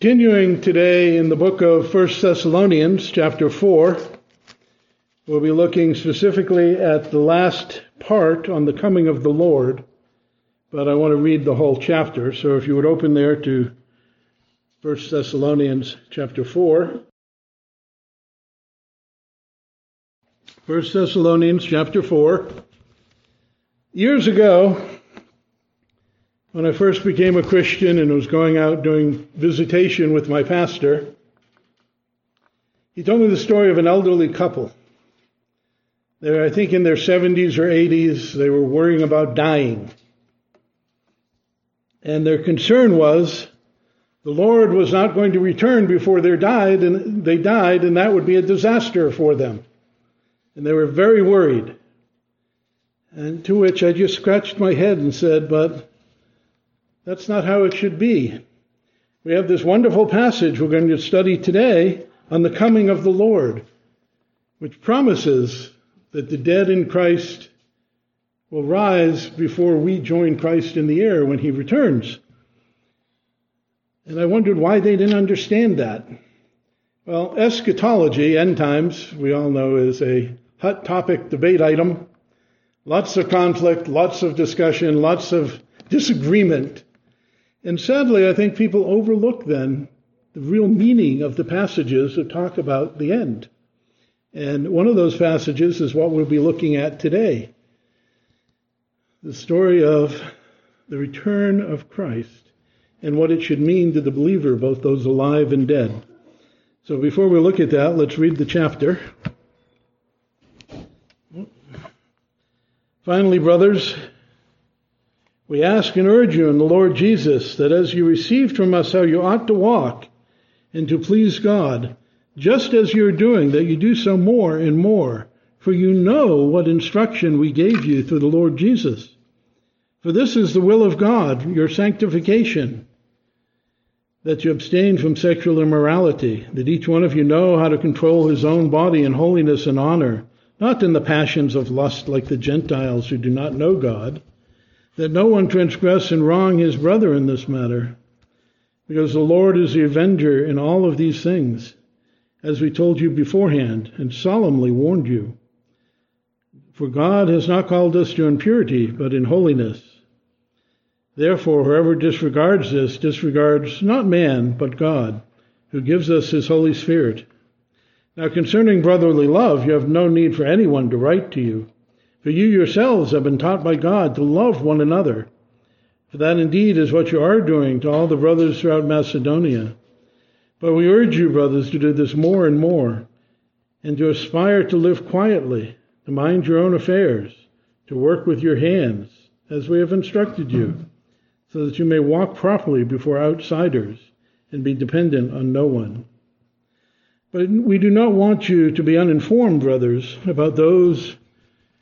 Continuing today in the book of 1 Thessalonians, chapter 4, we'll be looking specifically at the last part on the coming of the Lord, but I want to read the whole chapter. So if you would open there to 1 Thessalonians, chapter 4. 1 Thessalonians, chapter 4. Years ago, when I first became a Christian and was going out doing visitation with my pastor, he told me the story of an elderly couple. They were, I think, in their 70s or 80s. They were worrying about dying. And their concern was the Lord was not going to return before they died, and they died, and that would be a disaster for them. And they were very worried. And to which I just scratched my head and said, but that's not how it should be. We have this wonderful passage we're going to study today on the coming of the Lord, which promises that the dead in Christ will rise before we join Christ in the air when he returns. And I wondered why they didn't understand that. Well, eschatology, end times, we all know is a hot topic debate item. Lots of conflict, lots of discussion, lots of disagreement and sadly, I think people overlook then the real meaning of the passages that talk about the end. And one of those passages is what we'll be looking at today the story of the return of Christ and what it should mean to the believer, both those alive and dead. So before we look at that, let's read the chapter. Finally, brothers, we ask and urge you in the Lord Jesus that as you received from us how you ought to walk and to please God, just as you're doing, that you do so more and more, for you know what instruction we gave you through the Lord Jesus. For this is the will of God, your sanctification, that you abstain from sexual immorality, that each one of you know how to control his own body in holiness and honor, not in the passions of lust like the Gentiles who do not know God that no one transgress and wrong his brother in this matter, because the Lord is the avenger in all of these things, as we told you beforehand and solemnly warned you. For God has not called us to impurity, but in holiness. Therefore, whoever disregards this disregards not man, but God, who gives us his Holy Spirit. Now, concerning brotherly love, you have no need for anyone to write to you for you yourselves have been taught by God to love one another. For that indeed is what you are doing to all the brothers throughout Macedonia. But we urge you, brothers, to do this more and more, and to aspire to live quietly, to mind your own affairs, to work with your hands, as we have instructed you, so that you may walk properly before outsiders and be dependent on no one. But we do not want you to be uninformed, brothers, about those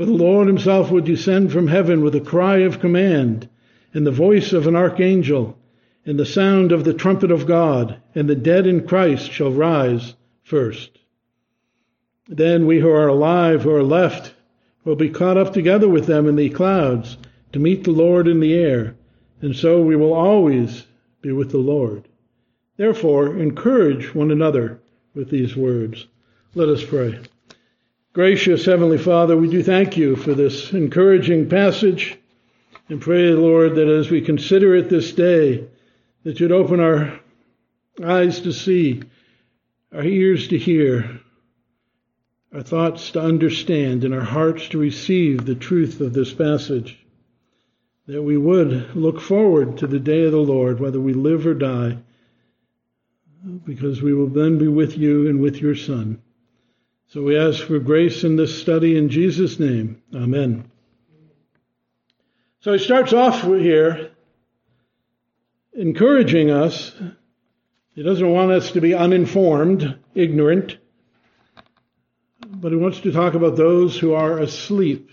For the Lord himself will descend from heaven with a cry of command, and the voice of an archangel, and the sound of the trumpet of God, and the dead in Christ shall rise first. Then we who are alive, who are left, will be caught up together with them in the clouds to meet the Lord in the air, and so we will always be with the Lord. Therefore, encourage one another with these words. Let us pray. Gracious Heavenly Father, we do thank you for this encouraging passage and pray, Lord, that as we consider it this day, that you'd open our eyes to see, our ears to hear, our thoughts to understand, and our hearts to receive the truth of this passage. That we would look forward to the day of the Lord, whether we live or die, because we will then be with you and with your Son. So we ask for grace in this study in Jesus' name. Amen. So he starts off here encouraging us He doesn't want us to be uninformed, ignorant, but he wants to talk about those who are asleep.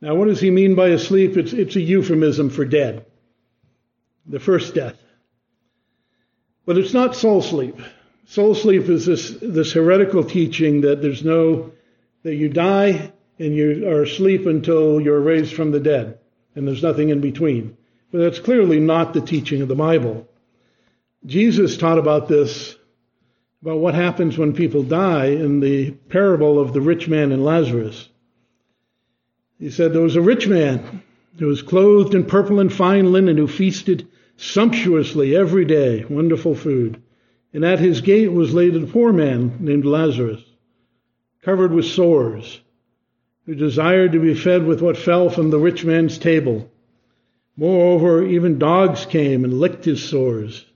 Now, what does he mean by asleep? It's, it's a euphemism for dead, the first death. But it's not soul sleep. Soul sleep is this, this heretical teaching that there's no, that you die and you are asleep until you're raised from the dead, and there's nothing in between. But that's clearly not the teaching of the Bible. Jesus taught about this, about what happens when people die in the parable of the rich man and Lazarus. He said there was a rich man who was clothed in purple and fine linen who feasted sumptuously every day, wonderful food. And at his gate was laid a poor man named Lazarus, covered with sores, who desired to be fed with what fell from the rich man's table. Moreover, even dogs came and licked his sores.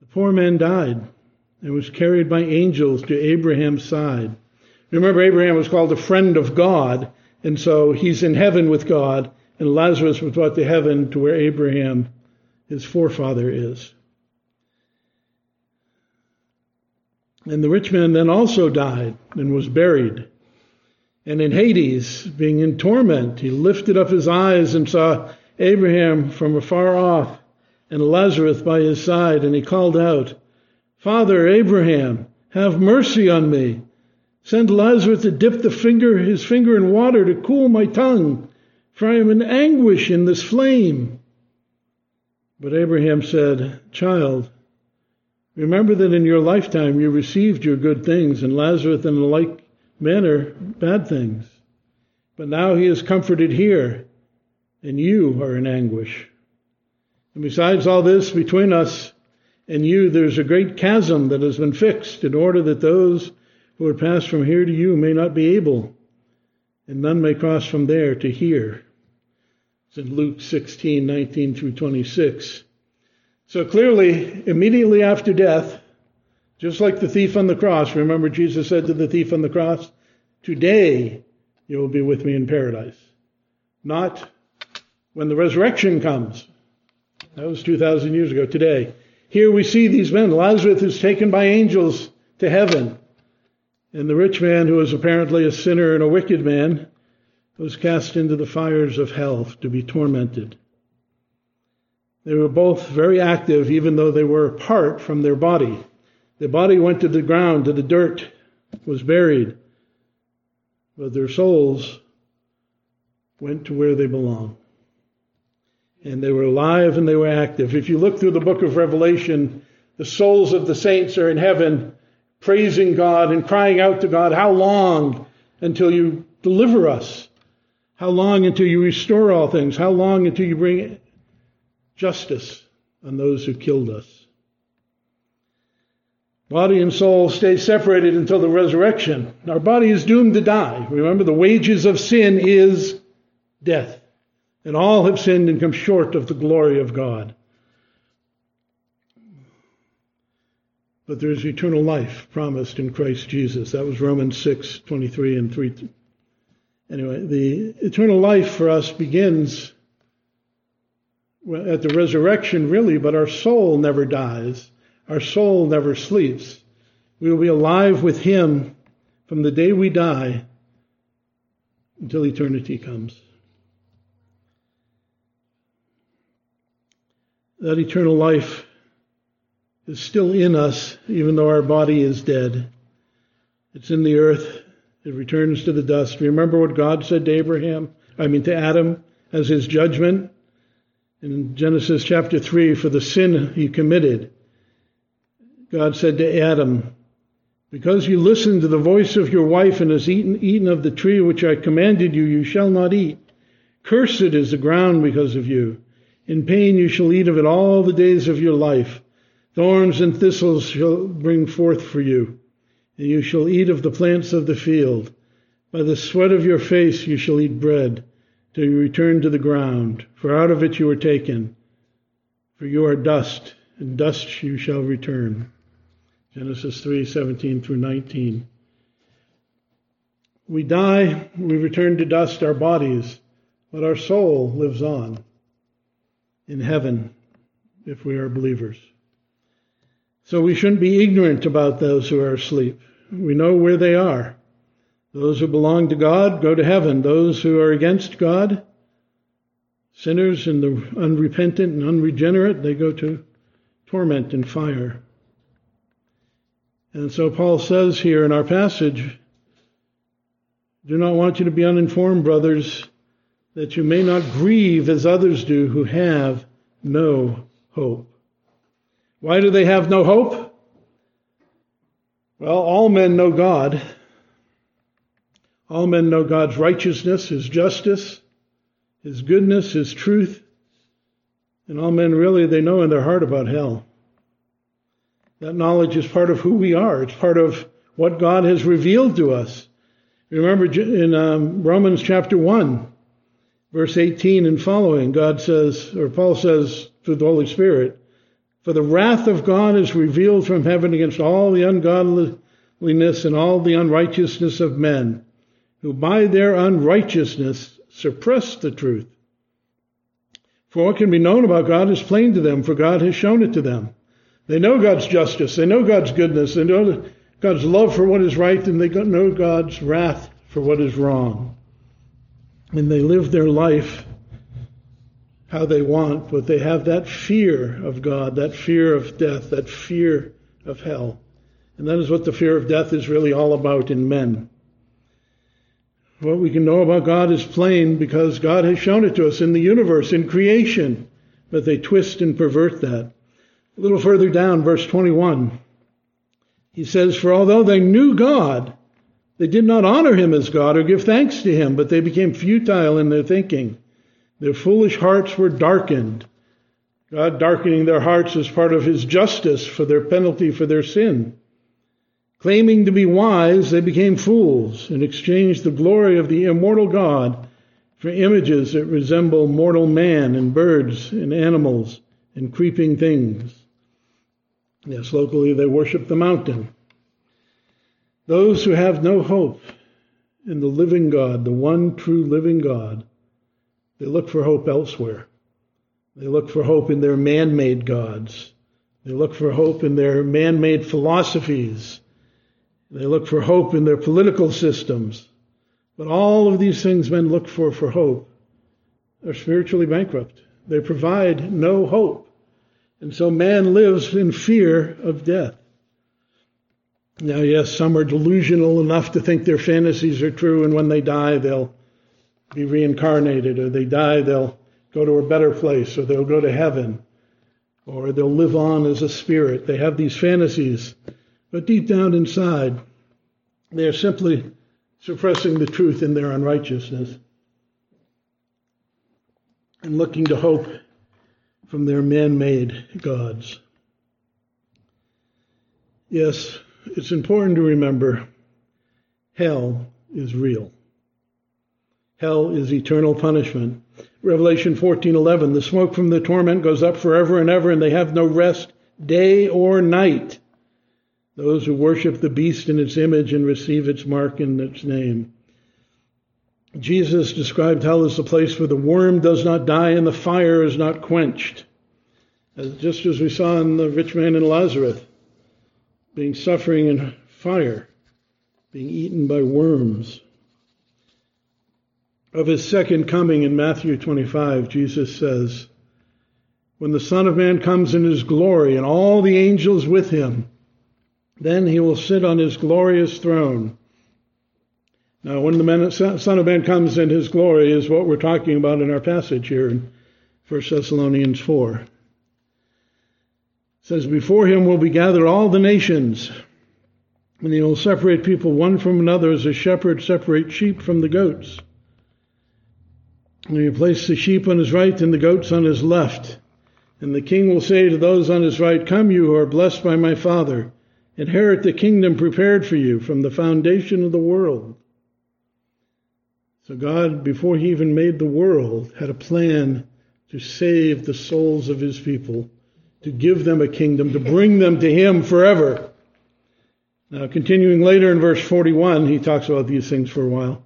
The poor man died and was carried by angels to Abraham's side. Remember, Abraham was called a friend of God, and so he's in heaven with God, and Lazarus was brought to heaven to where Abraham, his forefather, is. And the rich man then also died and was buried. And in Hades, being in torment, he lifted up his eyes and saw Abraham from afar off, and Lazarus by his side, and he called out, Father Abraham, have mercy on me. Send Lazarus to dip the finger, his finger in water to cool my tongue, for I am in anguish in this flame. But Abraham said, Child, remember that in your lifetime you received your good things, and Lazarus in like manner bad things. But now he is comforted here and you are in anguish. And besides all this, between us and you, there's a great chasm that has been fixed in order that those who would pass from here to you may not be able, and none may cross from there to here. It's in Luke 16, 19 through 26. So clearly, immediately after death, just like the thief on the cross, remember Jesus said to the thief on the cross, Today you will be with me in paradise. Not when the resurrection comes. That was 2,000 years ago today. Here we see these men. Lazarus is taken by angels to heaven. And the rich man, who was apparently a sinner and a wicked man, was cast into the fires of hell to be tormented. They were both very active, even though they were apart from their body. The body went to the ground, to the dirt, was buried, but their souls went to where they belong and they were alive and they were active. If you look through the book of Revelation, the souls of the saints are in heaven praising God and crying out to God, How long until you deliver us? How long until you restore all things? How long until you bring justice on those who killed us? Body and soul stay separated until the resurrection. Our body is doomed to die. Remember, the wages of sin is death. And all have sinned and come short of the glory of God. But there is eternal life promised in Christ Jesus. That was Romans 6, 23 and 3. Anyway, the eternal life for us begins at the resurrection, really, but our soul never dies. Our soul never sleeps. We will be alive with Him from the day we die until eternity comes. that eternal life is still in us, even though our body is dead. It's in the earth. It returns to the dust. Remember what God said to Abraham, I mean to Adam, as his judgment in Genesis chapter 3 for the sin he committed. God said to Adam, Because you listened to the voice of your wife and has eaten, eaten of the tree which I commanded you, you shall not eat. Cursed is the ground because of you. In pain you shall eat of it all the days of your life. Thorns and thistles shall bring forth for you, and you shall eat of the plants of the field. By the sweat of your face you shall eat bread, till you return to the ground, for out of it you were taken. For you are dust, and dust you shall return. Genesis 3 17 through 19. We die, we return to dust, our bodies, but our soul lives on in heaven if we are believers. So we shouldn't be ignorant about those who are asleep. We know where they are. Those who belong to God go to heaven. Those who are against God, sinners and the unrepentant and unregenerate, they go to torment and fire. And so Paul says here in our passage, do not want you to be uninformed, brothers, that you may not grieve as others do who have no hope. Why do they have no hope? Well, all men know God. All men know God's righteousness, His justice, His goodness, His truth. And all men really, they know in their heart about hell. That knowledge is part of who we are. It's part of what God has revealed to us. Remember in um, Romans chapter 1, verse 18 and following, God says, or Paul says through the Holy Spirit, For the wrath of God is revealed from heaven against all the ungodliness and all the unrighteousness of men, who by their unrighteousness suppress the truth. For what can be known about God is plain to them, for God has shown it to them. They know God's justice. They know God's goodness. They know God's love for what is right, and they know God's wrath for what is wrong. And they live their life how they want, but they have that fear of God, that fear of death, that fear of hell. And that is what the fear of death is really all about in men. What we can know about God is plain because God has shown it to us in the universe, in creation, but they twist and pervert that. A little further down, verse 21, he says, For although they knew God, they did not honor him as God or give thanks to him, but they became futile in their thinking. Their foolish hearts were darkened. God darkening their hearts as part of his justice for their penalty for their sin. Claiming to be wise, they became fools and exchanged the glory of the immortal God for images that resemble mortal man and birds and animals and creeping things. Yes, locally they worship the mountain. Those who have no hope in the living God, the one true living God, they look for hope elsewhere. They look for hope in their man made gods. They look for hope in their man made philosophies. They look for hope in their political systems. But all of these things men look for for hope are spiritually bankrupt. They provide no hope. And so man lives in fear of death. Now, yes, some are delusional enough to think their fantasies are true, and when they die, they'll be reincarnated, or they die, they'll go to a better place, or they'll go to heaven, or they'll live on as a spirit. They have these fantasies, but deep down inside, they are simply suppressing the truth in their unrighteousness and looking to hope from their man made gods. Yes, it's important to remember hell is real. Hell is eternal punishment. Revelation 14:11 The smoke from the torment goes up forever and ever and they have no rest day or night. Those who worship the beast in its image and receive its mark in its name. Jesus described hell as the place where the worm does not die and the fire is not quenched. As, just as we saw in the rich man and Lazarus, being suffering in fire, being eaten by worms. Of his second coming in Matthew 25, Jesus says, When the Son of Man comes in his glory and all the angels with him, then he will sit on his glorious throne now, when the Son of Man comes in his glory is what we're talking about in our passage here in 1 Thessalonians 4. It says, Before him will be gathered all the nations, and he will separate people one from another as a shepherd separates sheep from the goats. And he will place the sheep on his right and the goats on his left. And the king will say to those on his right, Come, you who are blessed by my Father, inherit the kingdom prepared for you from the foundation of the world. So God, before he even made the world, had a plan to save the souls of his people, to give them a kingdom, to bring them to him forever. Now, continuing later in verse 41, he talks about these things for a while.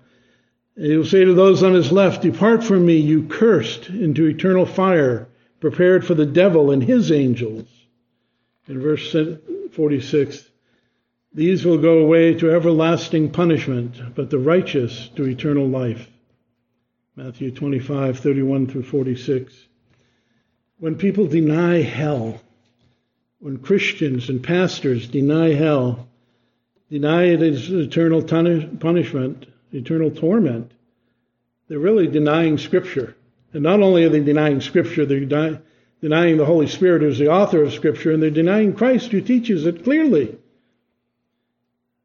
he will say to those on his left, Depart from me, you cursed, into eternal fire, prepared for the devil and his angels. In verse 46, these will go away to everlasting punishment, but the righteous to eternal life. Matthew 25, 31 through 46. When people deny hell, when Christians and pastors deny hell, deny it as eternal punishment, eternal torment, they're really denying Scripture. And not only are they denying Scripture, they're denying the Holy Spirit as the author of Scripture, and they're denying Christ who teaches it clearly.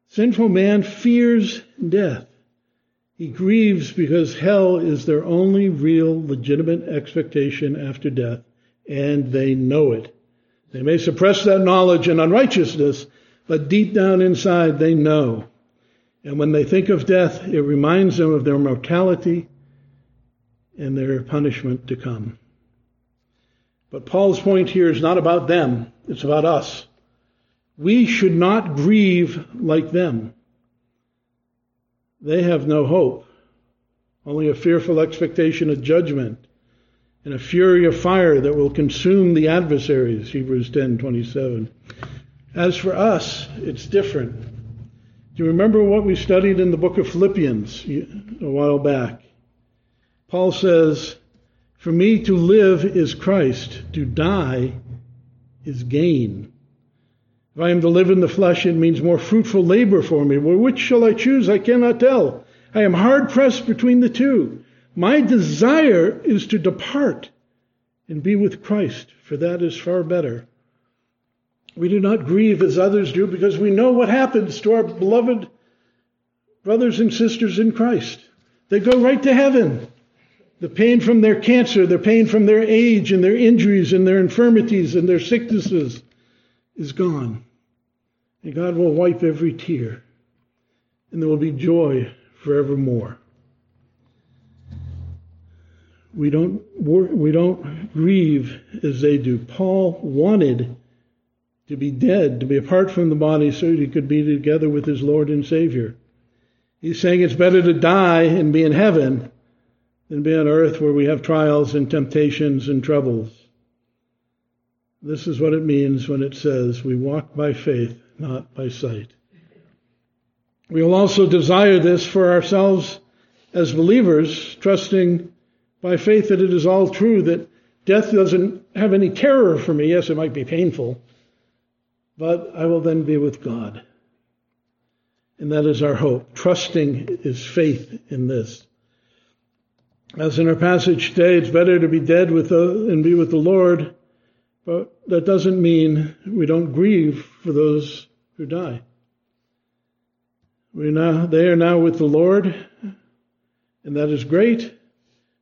Sinful man fears death. He grieves because hell is their only real legitimate expectation after death, and they know it. They may suppress that knowledge in unrighteousness, but deep down inside they know. And when they think of death, it reminds them of their mortality and their punishment to come. But Paul's point here is not about them, it's about us. We should not grieve like them. They have no hope, only a fearful expectation of judgment and a fury of fire that will consume the adversaries, Hebrews 10:27. As for us, it's different. Do you remember what we studied in the book of Philippians a while back? Paul says, For me to live is Christ, to die is gain. If I am to live in the flesh, it means more fruitful labor for me. Well, which shall I choose? I cannot tell. I am hard pressed between the two. My desire is to depart and be with Christ, for that is far better. We do not grieve as others do because we know what happens to our beloved brothers and sisters in Christ. They go right to heaven. The pain from their cancer, the pain from their age and their injuries and their infirmities and their sicknesses is gone. And God will wipe every tear. And there will be joy forevermore. We don't, we don't grieve as they do. Paul wanted to be dead, to be apart from the body so he could be together with his Lord and Savior. He's saying it's better to die and be in heaven than be on earth where we have trials and temptations and troubles. This is what it means when it says, We walk by faith, not by sight. We will also desire this for ourselves as believers, trusting by faith that it is all true, that death doesn't have any terror for me. Yes, it might be painful, but I will then be with God. And that is our hope. Trusting is faith in this. As in our passage today, it's better to be dead with the, and be with the Lord but that doesn't mean we don't grieve for those who die. We now, they are now with the Lord, and that is great,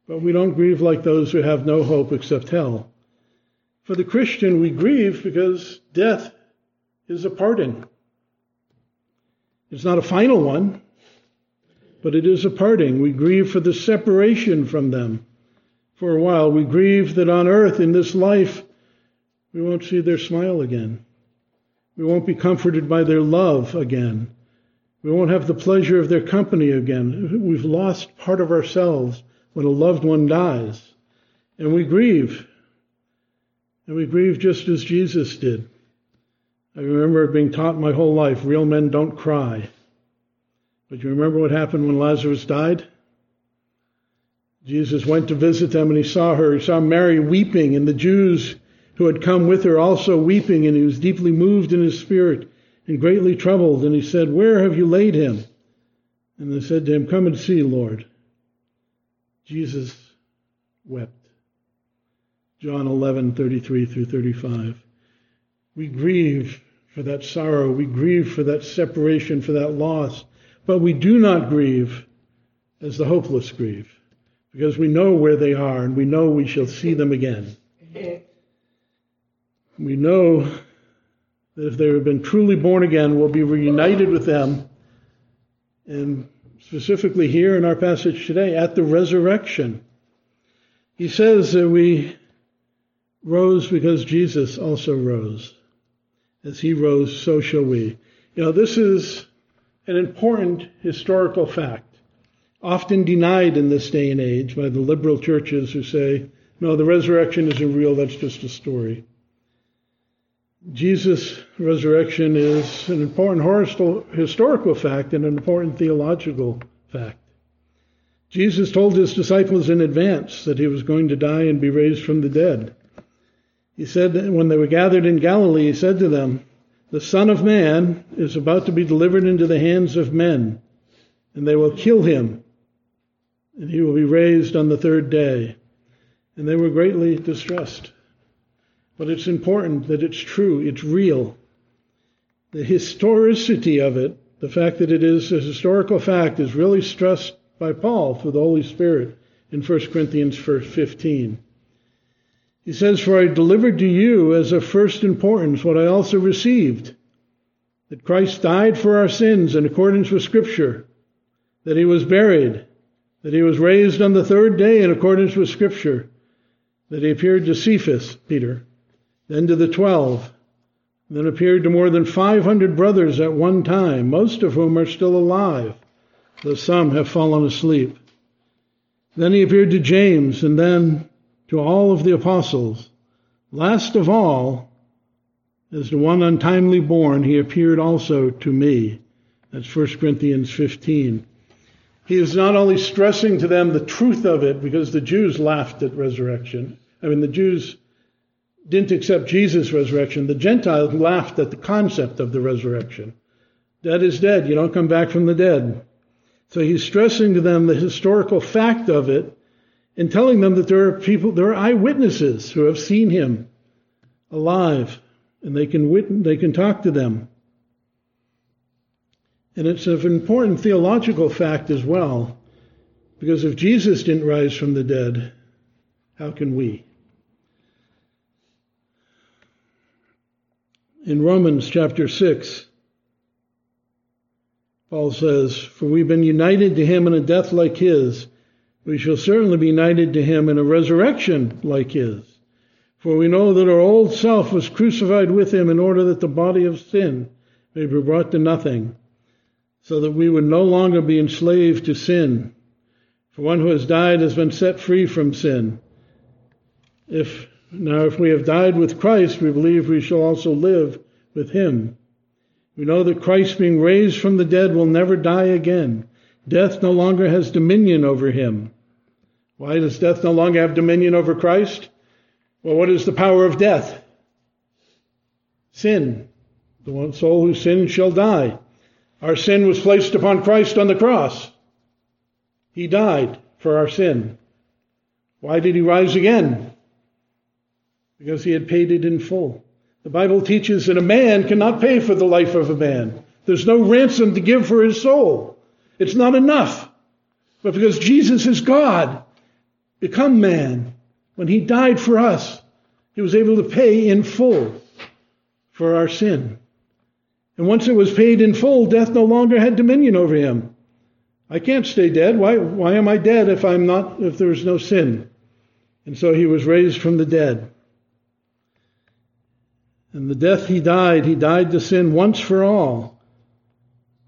but we don't grieve like those who have no hope except hell. For the Christian, we grieve because death is a parting. It's not a final one, but it is a parting. We grieve for the separation from them for a while. We grieve that on earth, in this life, we won't see their smile again. We won't be comforted by their love again. We won't have the pleasure of their company again. We've lost part of ourselves when a loved one dies. And we grieve. And we grieve just as Jesus did. I remember being taught my whole life real men don't cry. But you remember what happened when Lazarus died? Jesus went to visit them and he saw her. He saw Mary weeping, and the Jews who had come with her also weeping, and he was deeply moved in his spirit and greatly troubled. And he said, Where have you laid him? And they said to him, Come and see, Lord. Jesus wept. John 11, 33 through 35. We grieve for that sorrow. We grieve for that separation, for that loss. But we do not grieve as the hopeless grieve because we know where they are and we know we shall see them again. We know that if they have been truly born again, we'll be reunited with them. And specifically here in our passage today, at the resurrection. He says that we rose because Jesus also rose. As he rose, so shall we. You know, this is an important historical fact, often denied in this day and age by the liberal churches who say, no, the resurrection isn't real, that's just a story. Jesus' resurrection is an important historical fact and an important theological fact. Jesus told his disciples in advance that he was going to die and be raised from the dead. He said when they were gathered in Galilee, he said to them, The Son of Man is about to be delivered into the hands of men, and they will kill him, and he will be raised on the third day. And they were greatly distressed. But it's important that it's true, it's real. The historicity of it, the fact that it is a historical fact, is really stressed by Paul through the Holy Spirit in 1 Corinthians 15. He says, For I delivered to you as of first importance what I also received that Christ died for our sins in accordance with Scripture, that he was buried, that he was raised on the third day in accordance with Scripture, that he appeared to Cephas, Peter, then to the twelve, then appeared to more than 500 brothers at one time, most of whom are still alive, though some have fallen asleep. Then he appeared to James, and then to all of the apostles. Last of all, as the one untimely born, he appeared also to me. That's 1 Corinthians 15. He is not only stressing to them the truth of it, because the Jews laughed at resurrection. I mean, the Jews didn't accept Jesus' resurrection, the Gentiles laughed at the concept of the resurrection. Dead is dead. You don't come back from the dead. So he's stressing to them the historical fact of it and telling them that there are people, there are eyewitnesses who have seen him alive and they can wit- they can talk to them. And it's an important theological fact as well, because if Jesus didn't rise from the dead, how can we? in Romans chapter 6, Paul says, For we've been united to him in a death like his, we shall certainly be united to him in a resurrection like his. For we know that our old self was crucified with him in order that the body of sin may be brought to nothing, so that we would no longer be enslaved to sin. For one who has died has been set free from sin. If now, if we have died with Christ, we believe we shall also live with him. We know that Christ, being raised from the dead, will never die again. Death no longer has dominion over him. Why does death no longer have dominion over Christ? Well, what is the power of death? Sin. The one soul who sins shall die. Our sin was placed upon Christ on the cross. He died for our sin. Why did he rise again? because he had paid it in full. The Bible teaches that a man cannot pay for the life of a man. There's no ransom to give for his soul. It's not enough. But because Jesus is God, become man, when he died for us, he was able to pay in full for our sin. And once it was paid in full, death no longer had dominion over him. I can't stay dead. Why, why am I dead if I'm not, if there's no sin? And so he was raised from the dead. And the death he died, he died to sin once for all.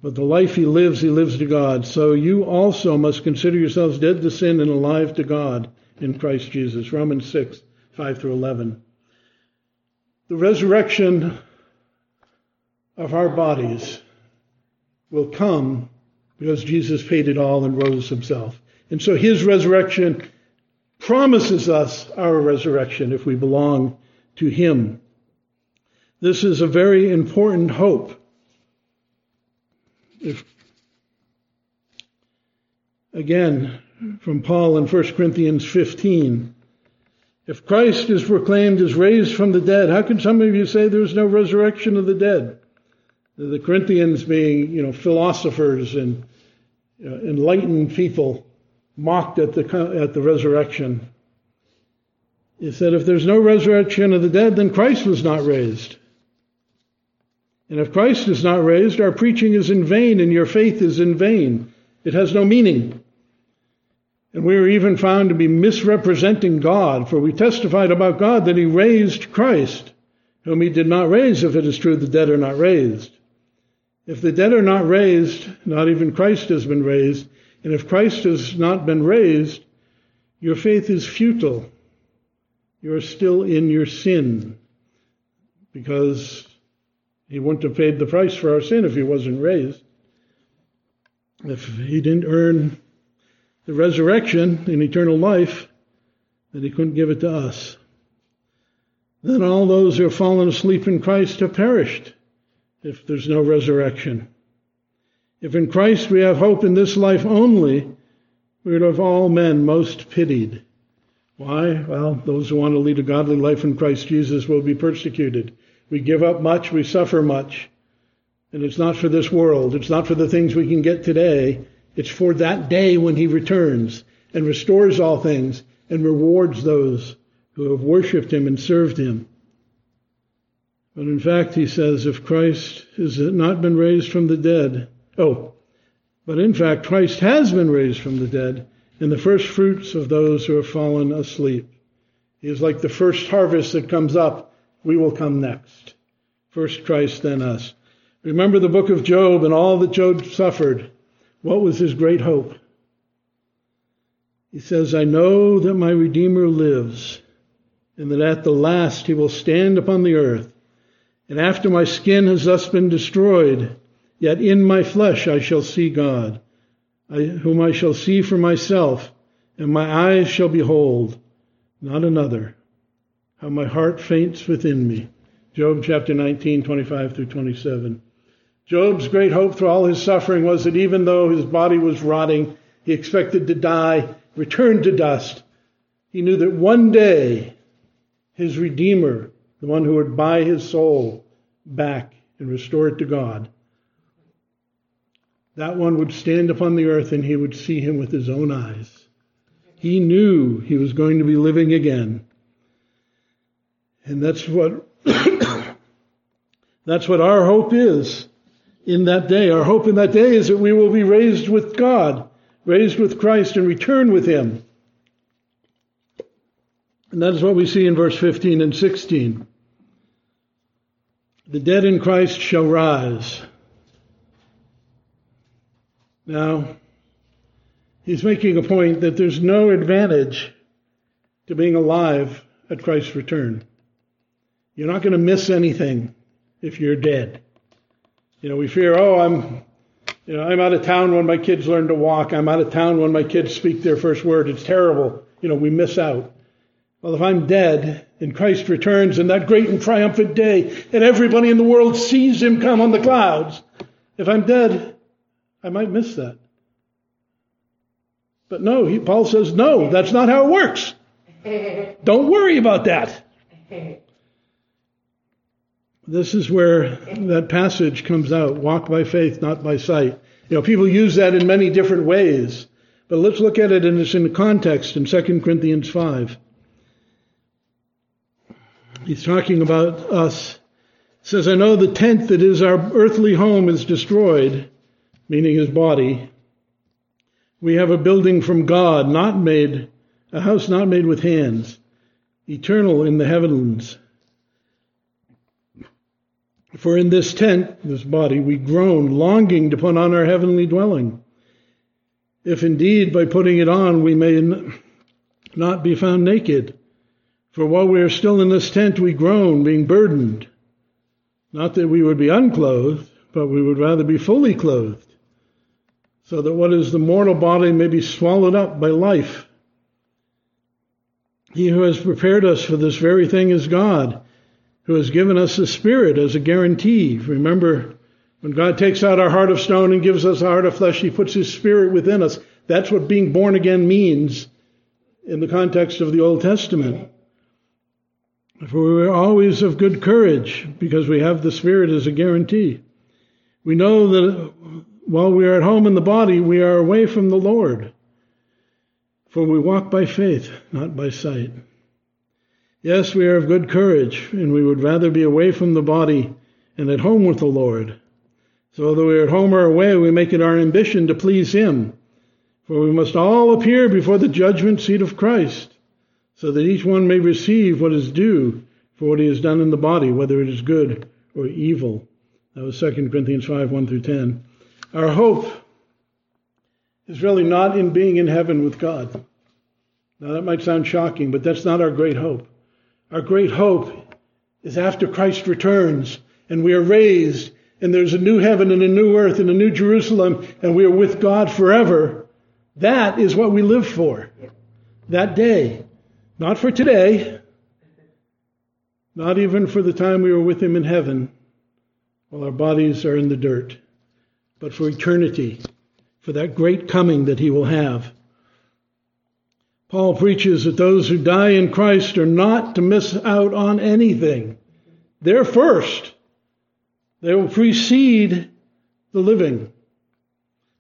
But the life he lives, he lives to God. So you also must consider yourselves dead to sin and alive to God in Christ Jesus. Romans 6, 5 through 11. The resurrection of our bodies will come because Jesus paid it all and rose himself. And so his resurrection promises us our resurrection if we belong to him. This is a very important hope. If, again, from Paul in 1 Corinthians 15. If Christ is proclaimed as raised from the dead, how can some of you say there's no resurrection of the dead? The Corinthians being, you know, philosophers and uh, enlightened people mocked at the, at the resurrection. He said, if there's no resurrection of the dead, then Christ was not raised. And if Christ is not raised, our preaching is in vain and your faith is in vain. It has no meaning. And we are even found to be misrepresenting God, for we testified about God that He raised Christ, whom He did not raise, if it is true the dead are not raised. If the dead are not raised, not even Christ has been raised, and if Christ has not been raised, your faith is futile. You are still in your sin. because he wouldn't have paid the price for our sin if he wasn't raised. If he didn't earn the resurrection and eternal life, then he couldn't give it to us. Then all those who have fallen asleep in Christ have perished if there's no resurrection. If in Christ we have hope in this life only, we would of all men most pitied. Why? Well, those who want to lead a godly life in Christ Jesus will be persecuted. We give up much, we suffer much. And it's not for this world. It's not for the things we can get today. It's for that day when he returns and restores all things and rewards those who have worshiped him and served him. But in fact, he says, if Christ has not been raised from the dead, oh, but in fact, Christ has been raised from the dead and the first fruits of those who have fallen asleep. He is like the first harvest that comes up. We will come next. First Christ, then us. Remember the book of Job and all that Job suffered. What was his great hope? He says, I know that my Redeemer lives, and that at the last he will stand upon the earth. And after my skin has thus been destroyed, yet in my flesh I shall see God, whom I shall see for myself, and my eyes shall behold, not another. How my heart faints within me. Job chapter 19, 25 through 27. Job's great hope through all his suffering was that even though his body was rotting, he expected to die, return to dust. He knew that one day his Redeemer, the one who would buy his soul back and restore it to God, that one would stand upon the earth and he would see him with his own eyes. He knew he was going to be living again. And that's what that's what our hope is in that day. Our hope in that day is that we will be raised with God, raised with Christ, and return with Him. And that is what we see in verse 15 and 16. The dead in Christ shall rise. Now, he's making a point that there's no advantage to being alive at Christ's return. You're not going to miss anything if you're dead. You know, we fear, oh, I'm, you know, I'm out of town when my kids learn to walk. I'm out of town when my kids speak their first word. It's terrible. You know, we miss out. Well, if I'm dead and Christ returns in that great and triumphant day and everybody in the world sees him come on the clouds, if I'm dead, I might miss that. But no, he, Paul says, no, that's not how it works. Don't worry about that. This is where that passage comes out walk by faith, not by sight. You know, people use that in many different ways, but let's look at it in its in context in 2 Corinthians 5. He's talking about us. Says, I know the tent that is our earthly home is destroyed, meaning his body. We have a building from God, not made, a house not made with hands, eternal in the heavens. For in this tent, this body, we groan, longing to put on our heavenly dwelling. If indeed by putting it on we may not be found naked. For while we are still in this tent, we groan, being burdened. Not that we would be unclothed, but we would rather be fully clothed, so that what is the mortal body may be swallowed up by life. He who has prepared us for this very thing is God who has given us the Spirit as a guarantee. Remember, when God takes out our heart of stone and gives us a heart of flesh, He puts His Spirit within us. That's what being born again means in the context of the Old Testament. For we are always of good courage because we have the Spirit as a guarantee. We know that while we are at home in the body, we are away from the Lord. For we walk by faith, not by sight. Yes, we are of good courage, and we would rather be away from the body and at home with the Lord. So whether we are at home or away, we make it our ambition to please Him. For we must all appear before the judgment seat of Christ, so that each one may receive what is due for what he has done in the body, whether it is good or evil. That was 2 Corinthians 5, 1 through 10. Our hope is really not in being in heaven with God. Now that might sound shocking, but that's not our great hope. Our great hope is after Christ returns and we are raised and there's a new heaven and a new earth and a new Jerusalem and we are with God forever. That is what we live for. That day. Not for today. Not even for the time we were with Him in heaven while our bodies are in the dirt. But for eternity. For that great coming that He will have. Paul preaches that those who die in Christ are not to miss out on anything. They're first. They will precede the living.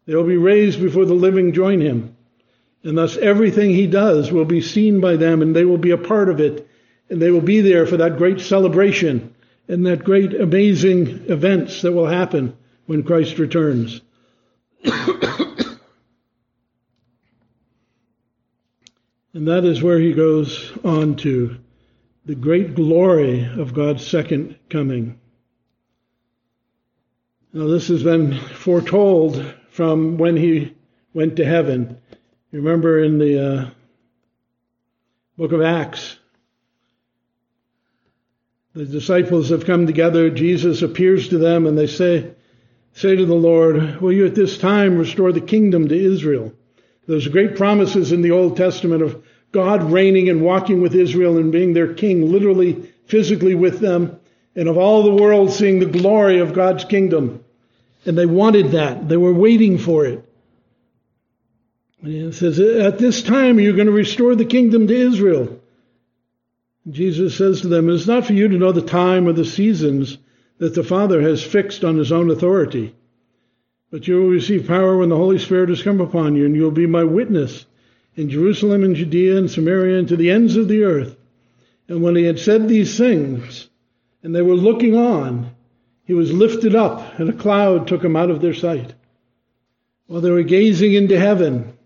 They will be raised before the living join him. And thus everything he does will be seen by them and they will be a part of it. And they will be there for that great celebration and that great amazing events that will happen when Christ returns. And that is where he goes on to the great glory of God's second coming. Now, this has been foretold from when he went to heaven. You remember in the uh, book of Acts, the disciples have come together. Jesus appears to them, and they say, say to the Lord, Will you at this time restore the kingdom to Israel? Those great promises in the Old Testament of God reigning and walking with Israel and being their king, literally, physically with them, and of all the world seeing the glory of God's kingdom. And they wanted that. They were waiting for it. And it says, At this time you're going to restore the kingdom to Israel. Jesus says to them, It is not for you to know the time or the seasons that the Father has fixed on his own authority but you will receive power when the Holy Spirit has come upon you, and you will be my witness in Jerusalem and Judea and Samaria and to the ends of the earth. And when he had said these things, and they were looking on, he was lifted up, and a cloud took him out of their sight. While they were gazing into heaven,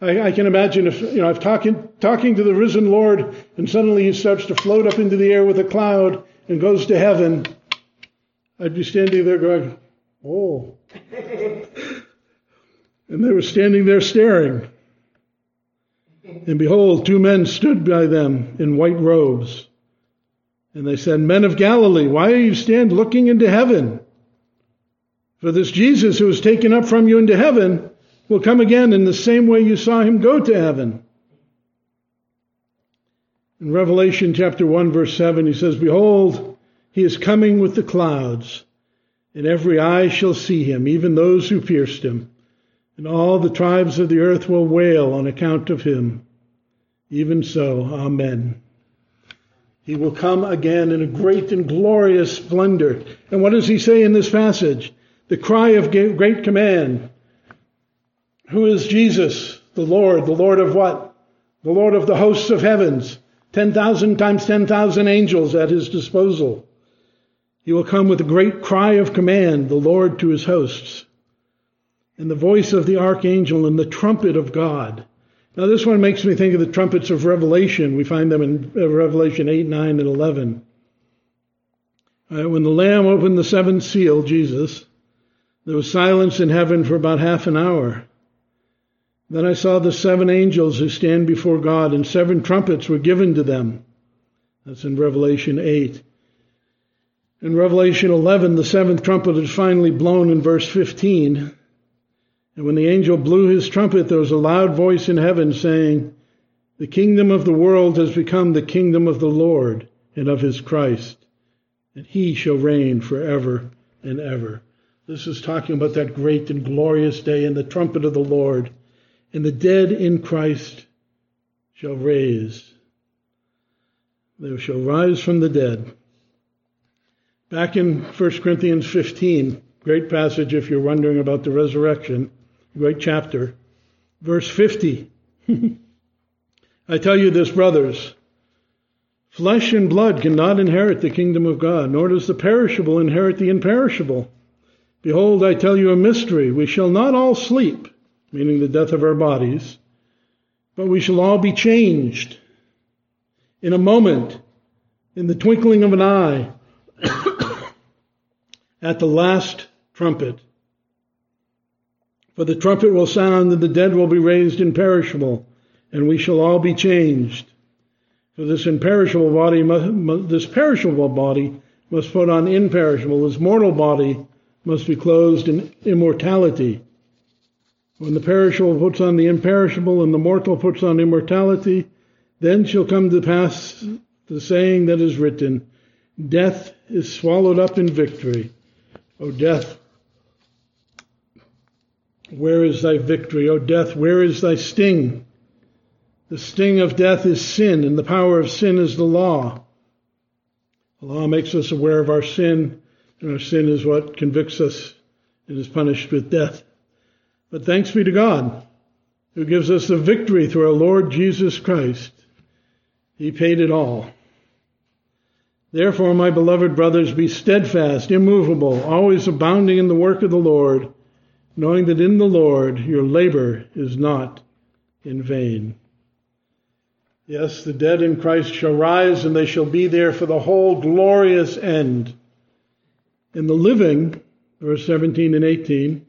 I, I can imagine if you know, I'm talking talking to the risen Lord, and suddenly he starts to float up into the air with a cloud and goes to heaven. I'd be standing there going, "Oh." and they were standing there staring. And behold, two men stood by them in white robes. And they said, Men of Galilee, why are you stand looking into heaven? For this Jesus who was taken up from you into heaven will come again in the same way you saw him go to heaven. In Revelation chapter 1 verse 7, he says, Behold, he is coming with the clouds and every eye shall see him, even those who pierced him. And all the tribes of the earth will wail on account of him. Even so, Amen. He will come again in a great and glorious splendor. And what does he say in this passage? The cry of great command. Who is Jesus? The Lord. The Lord of what? The Lord of the hosts of heavens. 10,000 times 10,000 angels at his disposal. He will come with a great cry of command, the Lord to his hosts, and the voice of the archangel and the trumpet of God. Now, this one makes me think of the trumpets of Revelation. We find them in uh, Revelation 8, 9, and 11. Uh, when the Lamb opened the seventh seal, Jesus, there was silence in heaven for about half an hour. Then I saw the seven angels who stand before God, and seven trumpets were given to them. That's in Revelation 8. In Revelation 11, the seventh trumpet is finally blown in verse 15. And when the angel blew his trumpet, there was a loud voice in heaven saying, The kingdom of the world has become the kingdom of the Lord and of his Christ, and he shall reign forever and ever. This is talking about that great and glorious day and the trumpet of the Lord. And the dead in Christ shall raise. They shall rise from the dead. Back in 1 Corinthians 15, great passage if you're wondering about the resurrection, great chapter, verse 50. I tell you this, brothers, flesh and blood cannot inherit the kingdom of God, nor does the perishable inherit the imperishable. Behold, I tell you a mystery. We shall not all sleep, meaning the death of our bodies, but we shall all be changed in a moment, in the twinkling of an eye at the last trumpet. For the trumpet will sound, and the dead will be raised imperishable, and we shall all be changed. For this imperishable body, this perishable body must put on imperishable. This mortal body must be clothed in immortality. When the perishable puts on the imperishable and the mortal puts on immortality, then shall come to pass the saying that is written, Death is swallowed up in victory. O death, where is thy victory? O death, where is thy sting? The sting of death is sin, and the power of sin is the law. The law makes us aware of our sin, and our sin is what convicts us and is punished with death. But thanks be to God, who gives us the victory through our Lord Jesus Christ. He paid it all. Therefore, my beloved brothers, be steadfast, immovable, always abounding in the work of the Lord, knowing that in the Lord your labor is not in vain. Yes, the dead in Christ shall rise, and they shall be there for the whole glorious end. And the living, verse 17 and 18,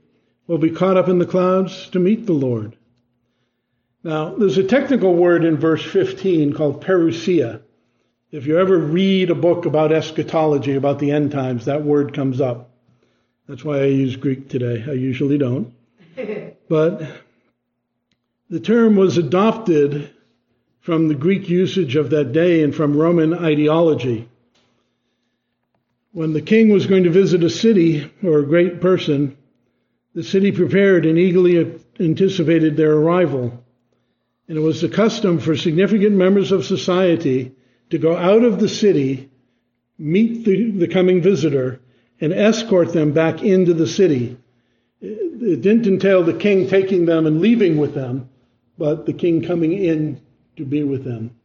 will be caught up in the clouds to meet the Lord. Now, there's a technical word in verse 15 called parousia. If you ever read a book about eschatology, about the end times, that word comes up. That's why I use Greek today. I usually don't. but the term was adopted from the Greek usage of that day and from Roman ideology. When the king was going to visit a city or a great person, the city prepared and eagerly anticipated their arrival. And it was the custom for significant members of society to go out of the city, meet the, the coming visitor, and escort them back into the city. It didn't entail the king taking them and leaving with them, but the king coming in to be with them,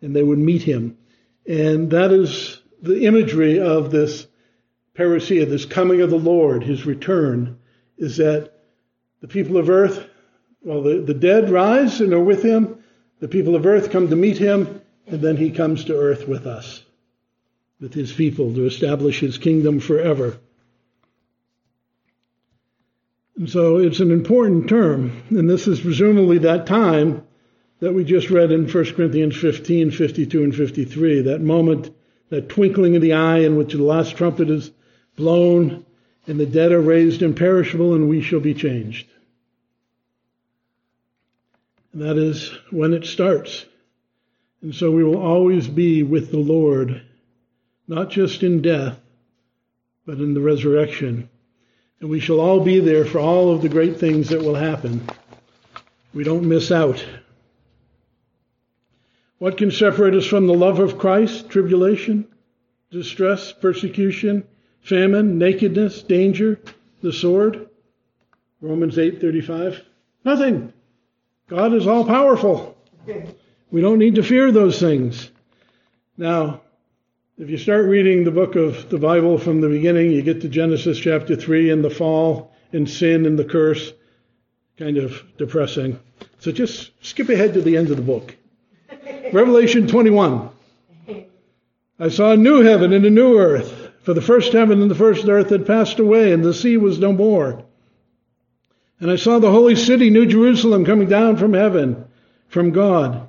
and they would meet him. And that is the imagery of this parousia, this coming of the Lord, his return, is that the people of earth, well, the, the dead rise and are with him. The people of earth come to meet him, and then he comes to earth with us, with his people, to establish his kingdom forever. And so it's an important term, and this is presumably that time that we just read in 1 Corinthians 15, 52, and 53, that moment, that twinkling of the eye in which the last trumpet is blown, and the dead are raised imperishable, and we shall be changed. And that is when it starts. And so we will always be with the Lord, not just in death, but in the resurrection. And we shall all be there for all of the great things that will happen. We don't miss out. What can separate us from the love of Christ? Tribulation, distress, persecution, famine, nakedness, danger, the sword. Romans 8:35. Nothing. God is all powerful. We don't need to fear those things. Now, if you start reading the book of the Bible from the beginning, you get to Genesis chapter 3 and the fall and sin and the curse. Kind of depressing. So just skip ahead to the end of the book. Revelation 21. I saw a new heaven and a new earth, for the first heaven and the first earth had passed away, and the sea was no more. And I saw the holy city, New Jerusalem, coming down from heaven, from God,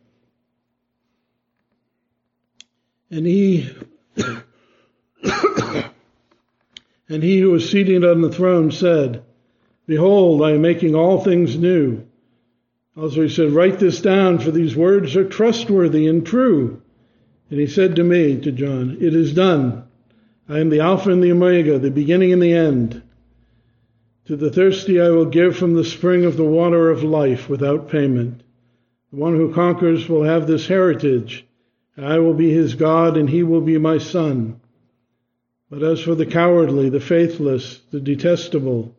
And he, and he who was seated on the throne said, Behold, I am making all things new. Also, he said, Write this down, for these words are trustworthy and true. And he said to me, to John, It is done. I am the Alpha and the Omega, the beginning and the end. To the thirsty I will give from the spring of the water of life without payment. The one who conquers will have this heritage. I will be his God, and he will be my son. But as for the cowardly, the faithless, the detestable,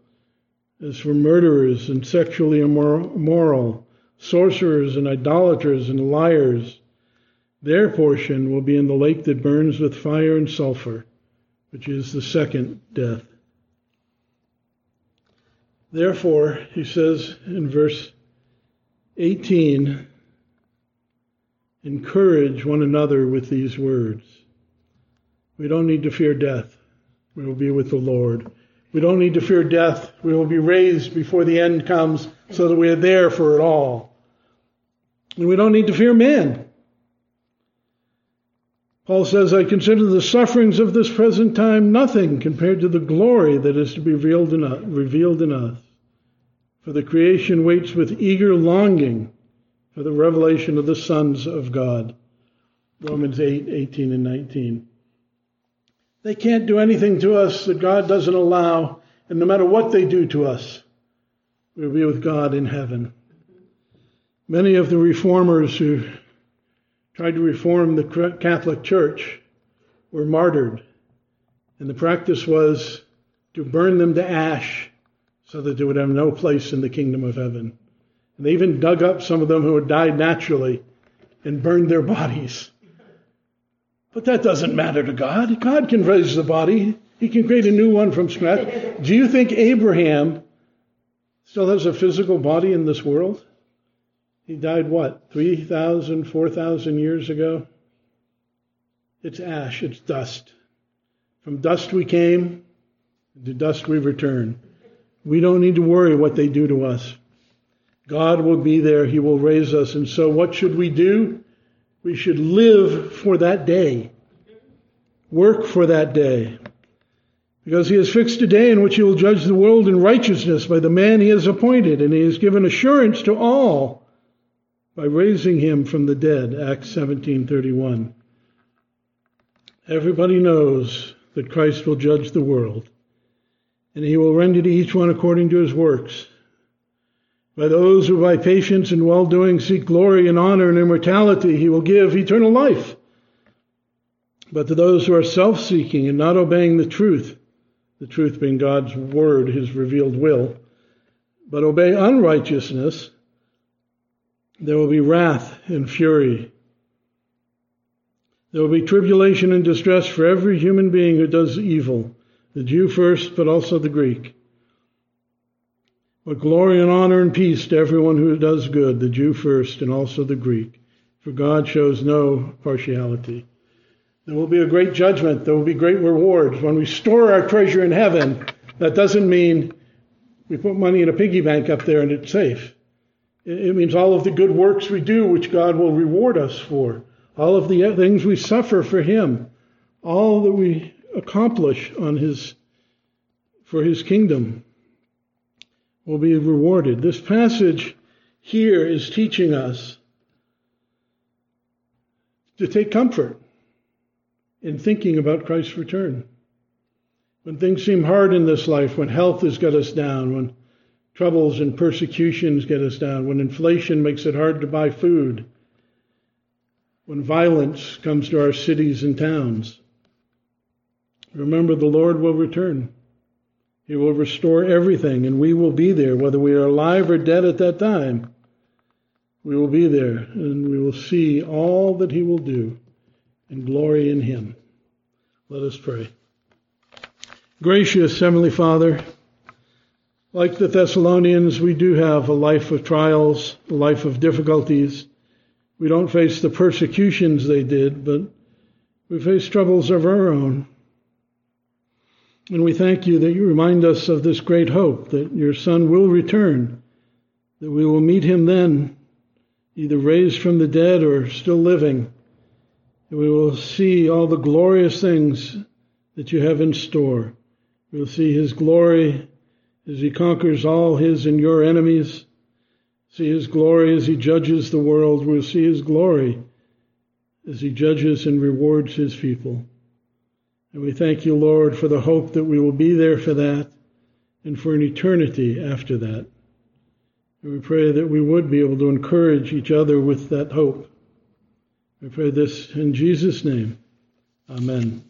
as for murderers and sexually immoral, sorcerers and idolaters and liars. Their portion will be in the lake that burns with fire and sulfur, which is the second death. Therefore, he says in verse 18, encourage one another with these words. We don't need to fear death. We will be with the Lord. We don't need to fear death. We will be raised before the end comes so that we are there for it all. And we don't need to fear man. Paul says, I consider the sufferings of this present time nothing compared to the glory that is to be revealed in us. Revealed in us. For the creation waits with eager longing for the revelation of the sons of God. Romans 8, 18 and 19. They can't do anything to us that God doesn't allow, and no matter what they do to us, we'll be with God in heaven. Many of the reformers who tried to reform the Catholic Church were martyred, and the practice was to burn them to ash so that they would have no place in the kingdom of heaven. And they even dug up some of them who had died naturally and burned their bodies. But that doesn't matter to God. God can raise the body. He can create a new one from scratch. Do you think Abraham still has a physical body in this world? He died what, 3,000, 4,000 years ago? It's ash, it's dust. From dust we came, to dust we return. We don't need to worry what they do to us. God will be there, He will raise us. And so, what should we do? We should live for that day, work for that day. Because he has fixed a day in which he will judge the world in righteousness by the man he has appointed, and he has given assurance to all by raising him from the dead. Acts 17:31. Everybody knows that Christ will judge the world, and he will render to each one according to his works. By those who by patience and well doing seek glory and honor and immortality, he will give eternal life. But to those who are self seeking and not obeying the truth, the truth being God's word, his revealed will, but obey unrighteousness, there will be wrath and fury. There will be tribulation and distress for every human being who does evil, the Jew first, but also the Greek. But glory and honor and peace to everyone who does good, the Jew first and also the Greek, for God shows no partiality. There will be a great judgment. There will be great rewards. When we store our treasure in heaven, that doesn't mean we put money in a piggy bank up there and it's safe. It means all of the good works we do, which God will reward us for, all of the things we suffer for Him, all that we accomplish on His, for His kingdom will be rewarded. This passage here is teaching us to take comfort in thinking about Christ's return. When things seem hard in this life, when health has got us down, when troubles and persecutions get us down, when inflation makes it hard to buy food, when violence comes to our cities and towns, remember the Lord will return. He will restore everything, and we will be there, whether we are alive or dead at that time. We will be there, and we will see all that He will do and glory in Him. Let us pray. Gracious Heavenly Father, like the Thessalonians, we do have a life of trials, a life of difficulties. We don't face the persecutions they did, but we face troubles of our own. And we thank you that you remind us of this great hope that your Son will return, that we will meet him then, either raised from the dead or still living. And we will see all the glorious things that you have in store. We will see his glory as he conquers all his and your enemies. See his glory as he judges the world. We'll see his glory as he judges and rewards his people. And we thank you, Lord, for the hope that we will be there for that and for an eternity after that. And we pray that we would be able to encourage each other with that hope. We pray this in Jesus' name. Amen.